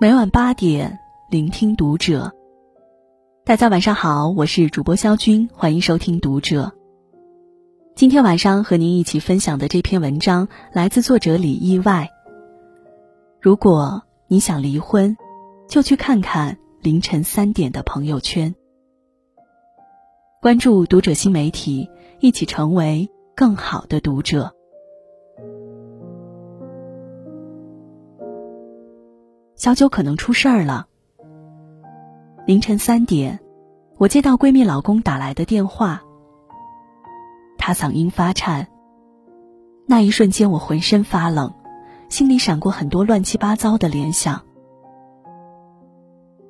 每晚八点，聆听读者。大家晚上好，我是主播肖军，欢迎收听读者。今天晚上和您一起分享的这篇文章来自作者李意外。如果你想离婚，就去看看凌晨三点的朋友圈。关注读者新媒体，一起成为更好的读者。小九可能出事儿了。凌晨三点，我接到闺蜜老公打来的电话，他嗓音发颤。那一瞬间，我浑身发冷，心里闪过很多乱七八糟的联想。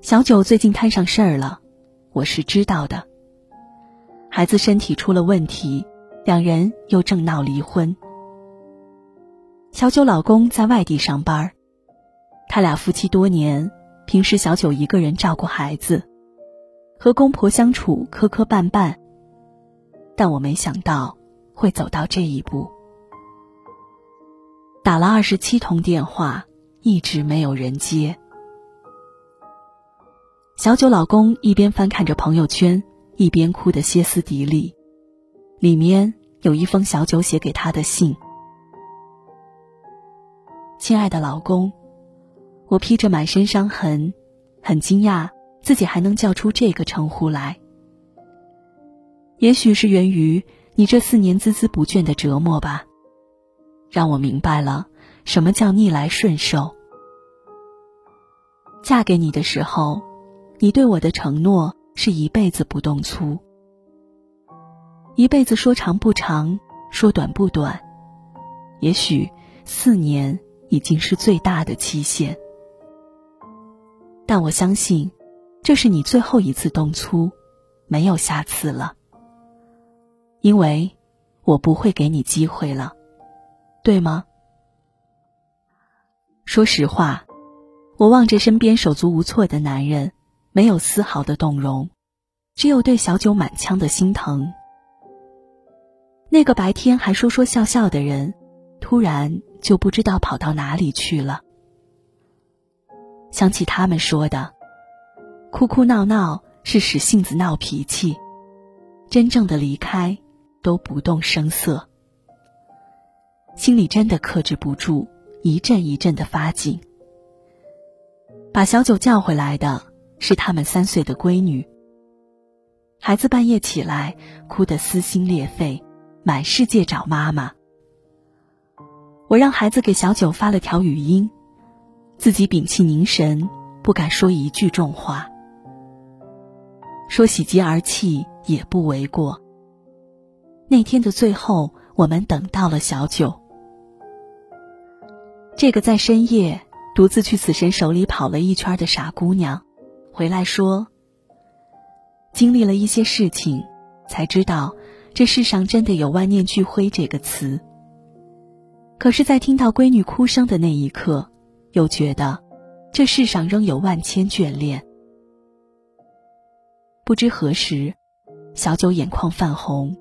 小九最近摊上事儿了，我是知道的。孩子身体出了问题，两人又正闹离婚。小九老公在外地上班。他俩夫妻多年，平时小九一个人照顾孩子，和公婆相处磕磕绊绊。但我没想到会走到这一步。打了二十七通电话，一直没有人接。小九老公一边翻看着朋友圈，一边哭得歇斯底里，里面有一封小九写给他的信：“亲爱的老公。”我披着满身伤痕，很惊讶自己还能叫出这个称呼来。也许是源于你这四年孜孜不倦的折磨吧，让我明白了什么叫逆来顺受。嫁给你的时候，你对我的承诺是一辈子不动粗。一辈子说长不长，说短不短，也许四年已经是最大的期限。但我相信，这是你最后一次动粗，没有下次了。因为，我不会给你机会了，对吗？说实话，我望着身边手足无措的男人，没有丝毫的动容，只有对小九满腔的心疼。那个白天还说说笑笑的人，突然就不知道跑到哪里去了。想起他们说的，哭哭闹闹是使性子闹脾气，真正的离开都不动声色。心里真的克制不住，一阵一阵的发紧。把小九叫回来的是他们三岁的闺女。孩子半夜起来，哭得撕心裂肺，满世界找妈妈。我让孩子给小九发了条语音。自己屏气凝神，不敢说一句重话。说喜极而泣也不为过。那天的最后，我们等到了小九，这个在深夜独自去死神手里跑了一圈的傻姑娘，回来说：经历了一些事情，才知道这世上真的有万念俱灰这个词。可是，在听到闺女哭声的那一刻。又觉得，这世上仍有万千眷恋。不知何时，小九眼眶泛红，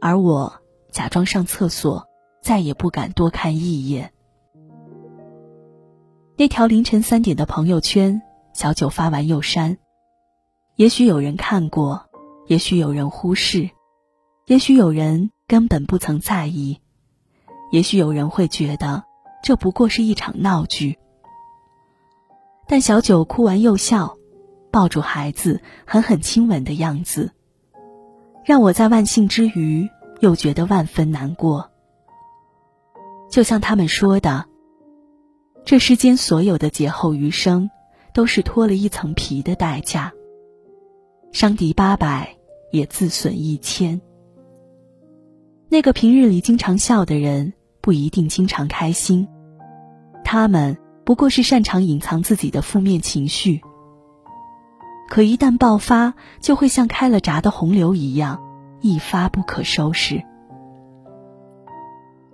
而我假装上厕所，再也不敢多看一眼。那条凌晨三点的朋友圈，小九发完又删。也许有人看过，也许有人忽视，也许有人根本不曾在意，也许有人会觉得。这不过是一场闹剧，但小九哭完又笑，抱住孩子狠狠亲吻的样子，让我在万幸之余又觉得万分难过。就像他们说的，这世间所有的劫后余生，都是脱了一层皮的代价。伤敌八百，也自损一千。那个平日里经常笑的人，不一定经常开心。他们不过是擅长隐藏自己的负面情绪，可一旦爆发，就会像开了闸的洪流一样，一发不可收拾。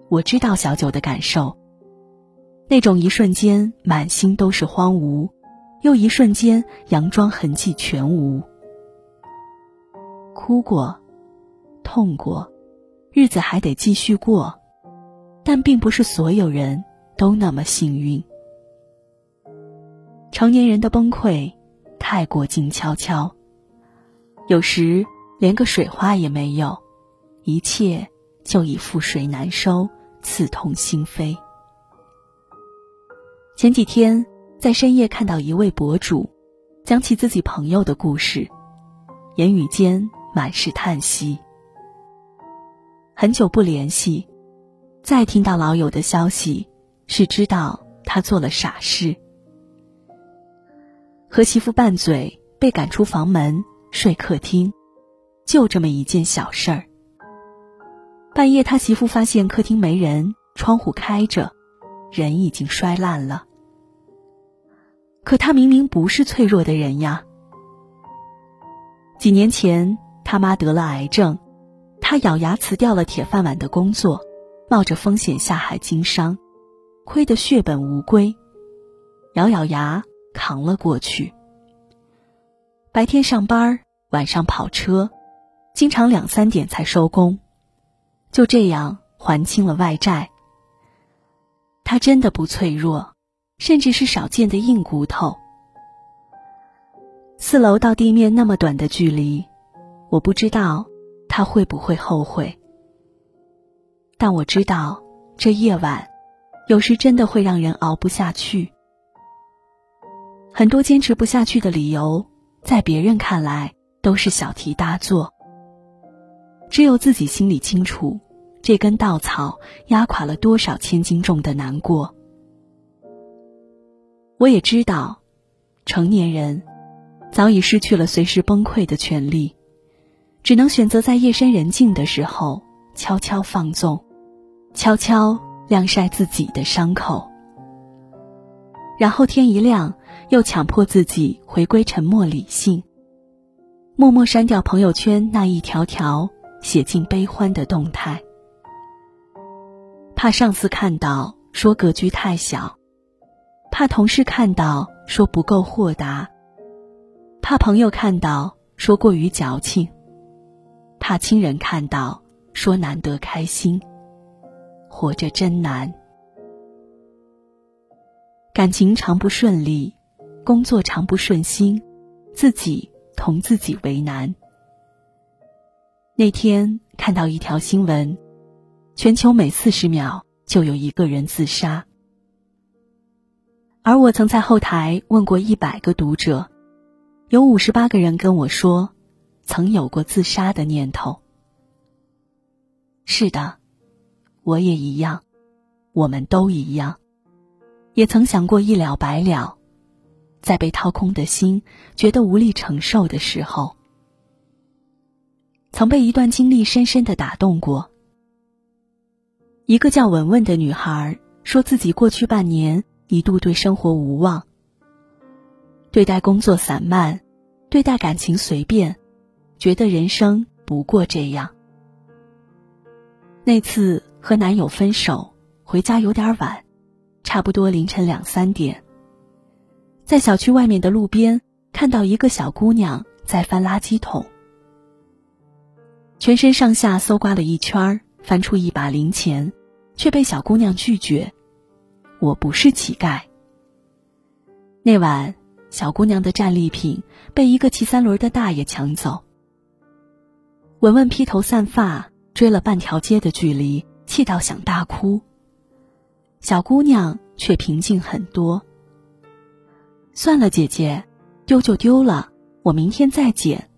我知道小九的感受，那种一瞬间满心都是荒芜，又一瞬间佯装痕迹全无。哭过，痛过，日子还得继续过，但并不是所有人。都那么幸运。成年人的崩溃太过静悄悄，有时连个水花也没有，一切就已覆水难收，刺痛心扉。前几天在深夜看到一位博主讲起自己朋友的故事，言语间满是叹息。很久不联系，再听到老友的消息，是知道他做了傻事。和媳妇拌嘴，被赶出房门，睡客厅，就这么一件小事儿。半夜他媳妇发现客厅没人，窗户开着，人已经摔烂了。可他明明不是脆弱的人呀。几年前他妈得了癌症。他咬牙辞掉了铁饭碗的工作，冒着风险下海经商，亏得血本无归，咬咬牙扛了过去。白天上班，晚上跑车，经常两三点才收工，就这样还清了外债。他真的不脆弱，甚至是少见的硬骨头。四楼到地面那么短的距离，我不知道。他会不会后悔？但我知道，这夜晚，有时真的会让人熬不下去。很多坚持不下去的理由，在别人看来都是小题大做。只有自己心里清楚，这根稻草压垮了多少千斤重的难过。我也知道，成年人早已失去了随时崩溃的权利。只能选择在夜深人静的时候悄悄放纵，悄悄晾晒自己的伤口，然后天一亮又强迫自己回归沉默理性，默默删掉朋友圈那一条条写尽悲欢的动态，怕上司看到说格局太小，怕同事看到说不够豁达，怕朋友看到说过于矫情。怕亲人看到，说难得开心，活着真难。感情常不顺利，工作常不顺心，自己同自己为难。那天看到一条新闻，全球每四十秒就有一个人自杀，而我曾在后台问过一百个读者，有五十八个人跟我说。曾有过自杀的念头。是的，我也一样，我们都一样，也曾想过一了百了，在被掏空的心觉得无力承受的时候，曾被一段经历深深的打动过。一个叫文文的女孩说自己过去半年一度对生活无望，对待工作散漫，对待感情随便。觉得人生不过这样。那次和男友分手，回家有点晚，差不多凌晨两三点。在小区外面的路边，看到一个小姑娘在翻垃圾桶，全身上下搜刮了一圈，翻出一把零钱，却被小姑娘拒绝：“我不是乞丐。”那晚，小姑娘的战利品被一个骑三轮的大爷抢走。文文披头散发追了半条街的距离，气到想大哭。小姑娘却平静很多。算了，姐姐，丢就丢了，我明天再捡。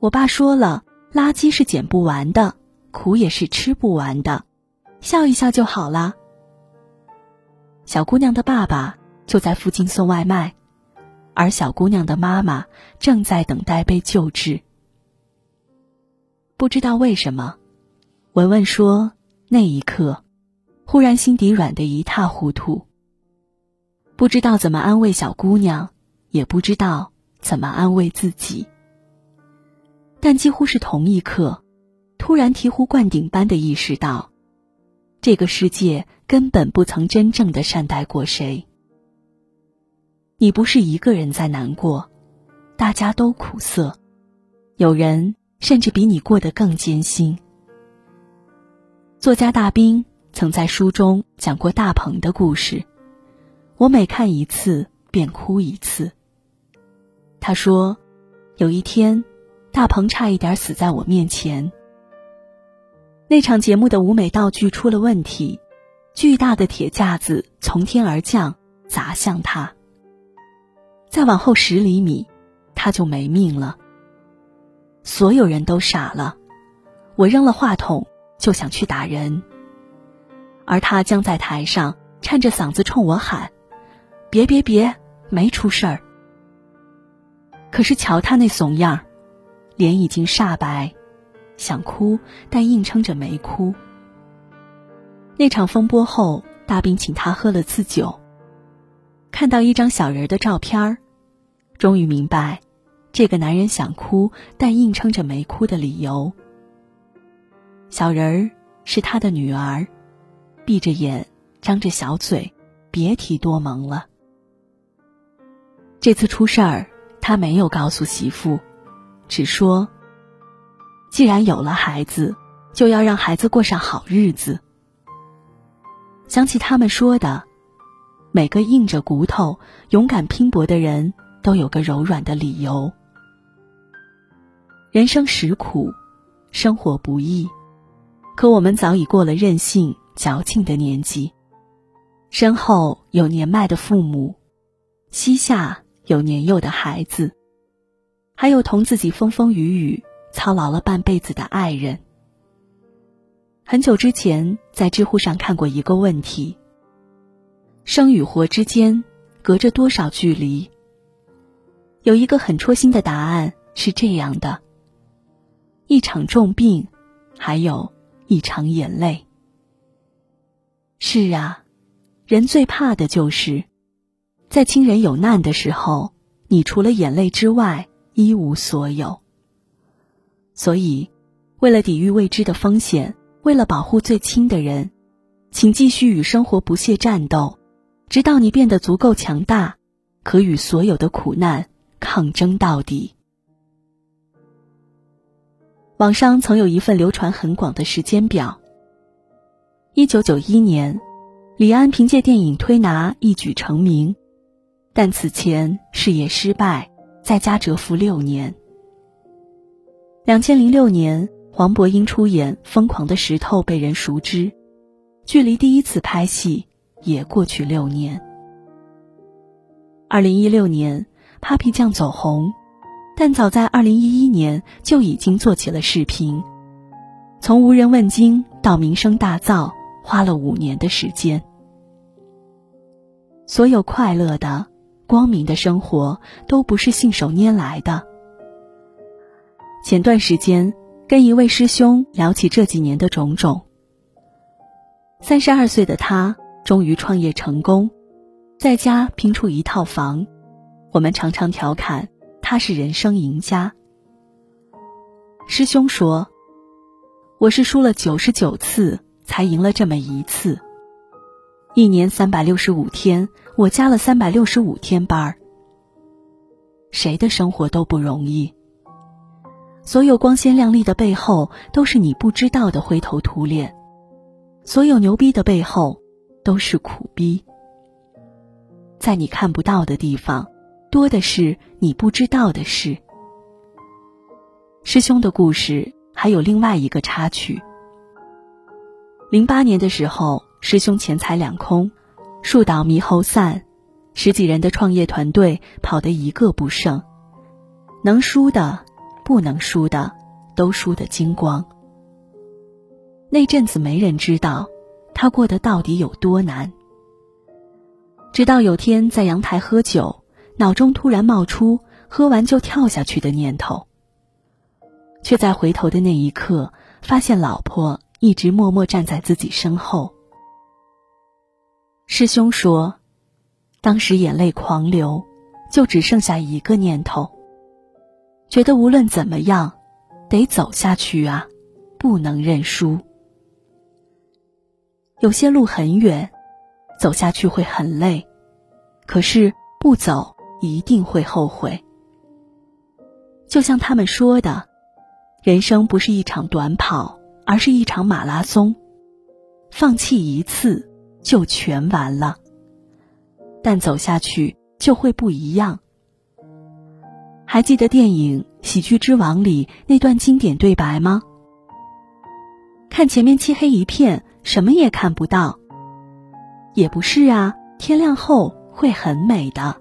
我爸说了，垃圾是捡不完的，苦也是吃不完的，笑一笑就好了。小姑娘的爸爸就在附近送外卖，而小姑娘的妈妈正在等待被救治。不知道为什么，文文说那一刻，忽然心底软得一塌糊涂。不知道怎么安慰小姑娘，也不知道怎么安慰自己。但几乎是同一刻，突然醍醐灌顶般的意识到，这个世界根本不曾真正的善待过谁。你不是一个人在难过，大家都苦涩，有人。甚至比你过得更艰辛。作家大兵曾在书中讲过大鹏的故事，我每看一次，便哭一次。他说，有一天，大鹏差一点死在我面前。那场节目的舞美道具出了问题，巨大的铁架子从天而降，砸向他。再往后十厘米，他就没命了。所有人都傻了，我扔了话筒就想去打人，而他僵在台上，颤着嗓子冲我喊：“别别别，没出事儿。”可是瞧他那怂样，脸已经煞白。想哭，但硬撑着没哭。那场风波后，大兵请他喝了次酒。看到一张小人的照片儿，终于明白，这个男人想哭但硬撑着没哭的理由。小人儿是他的女儿，闭着眼，张着小嘴，别提多萌了。这次出事儿，他没有告诉媳妇，只说。既然有了孩子，就要让孩子过上好日子。想起他们说的，每个硬着骨头、勇敢拼搏的人都有个柔软的理由。人生实苦，生活不易，可我们早已过了任性矫情的年纪，身后有年迈的父母，膝下有年幼的孩子，还有同自己风风雨雨。操劳了半辈子的爱人。很久之前，在知乎上看过一个问题：生与活之间隔着多少距离？有一个很戳心的答案是这样的：一场重病，还有一场眼泪。是啊，人最怕的就是，在亲人有难的时候，你除了眼泪之外一无所有。所以，为了抵御未知的风险，为了保护最亲的人，请继续与生活不懈战斗，直到你变得足够强大，可与所有的苦难抗争到底。网上曾有一份流传很广的时间表。一九九一年，李安凭借电影《推拿》一举成名，但此前事业失败，在家蛰伏六年。两千零六年，黄渤因出演《疯狂的石头》被人熟知，距离第一次拍戏也过去六年。二零一六年，Papi 酱走红，但早在二零一一年就已经做起了视频，从无人问津到名声大噪，花了五年的时间。所有快乐的、光明的生活都不是信手拈来的。前段时间跟一位师兄聊起这几年的种种。三十二岁的他终于创业成功，在家拼出一套房。我们常常调侃他是人生赢家。师兄说：“我是输了九十九次才赢了这么一次。一年三百六十五天，我加了三百六十五天班儿。谁的生活都不容易。”所有光鲜亮丽的背后，都是你不知道的灰头土脸；所有牛逼的背后，都是苦逼。在你看不到的地方，多的是你不知道的事。师兄的故事还有另外一个插曲：零八年的时候，师兄钱财两空，树倒猕猴散，十几人的创业团队跑得一个不剩，能输的。不能输的，都输得精光。那阵子没人知道，他过得到底有多难。直到有天在阳台喝酒，脑中突然冒出喝完就跳下去的念头，却在回头的那一刻，发现老婆一直默默站在自己身后。师兄说，当时眼泪狂流，就只剩下一个念头。觉得无论怎么样，得走下去啊，不能认输。有些路很远，走下去会很累，可是不走一定会后悔。就像他们说的，人生不是一场短跑，而是一场马拉松，放弃一次就全完了。但走下去就会不一样。还记得电影《喜剧之王》里那段经典对白吗？看前面漆黑一片，什么也看不到。也不是啊，天亮后会很美的。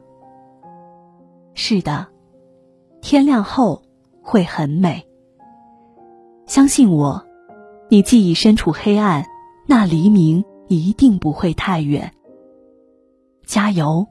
是的，天亮后会很美。相信我，你既已身处黑暗，那黎明一定不会太远。加油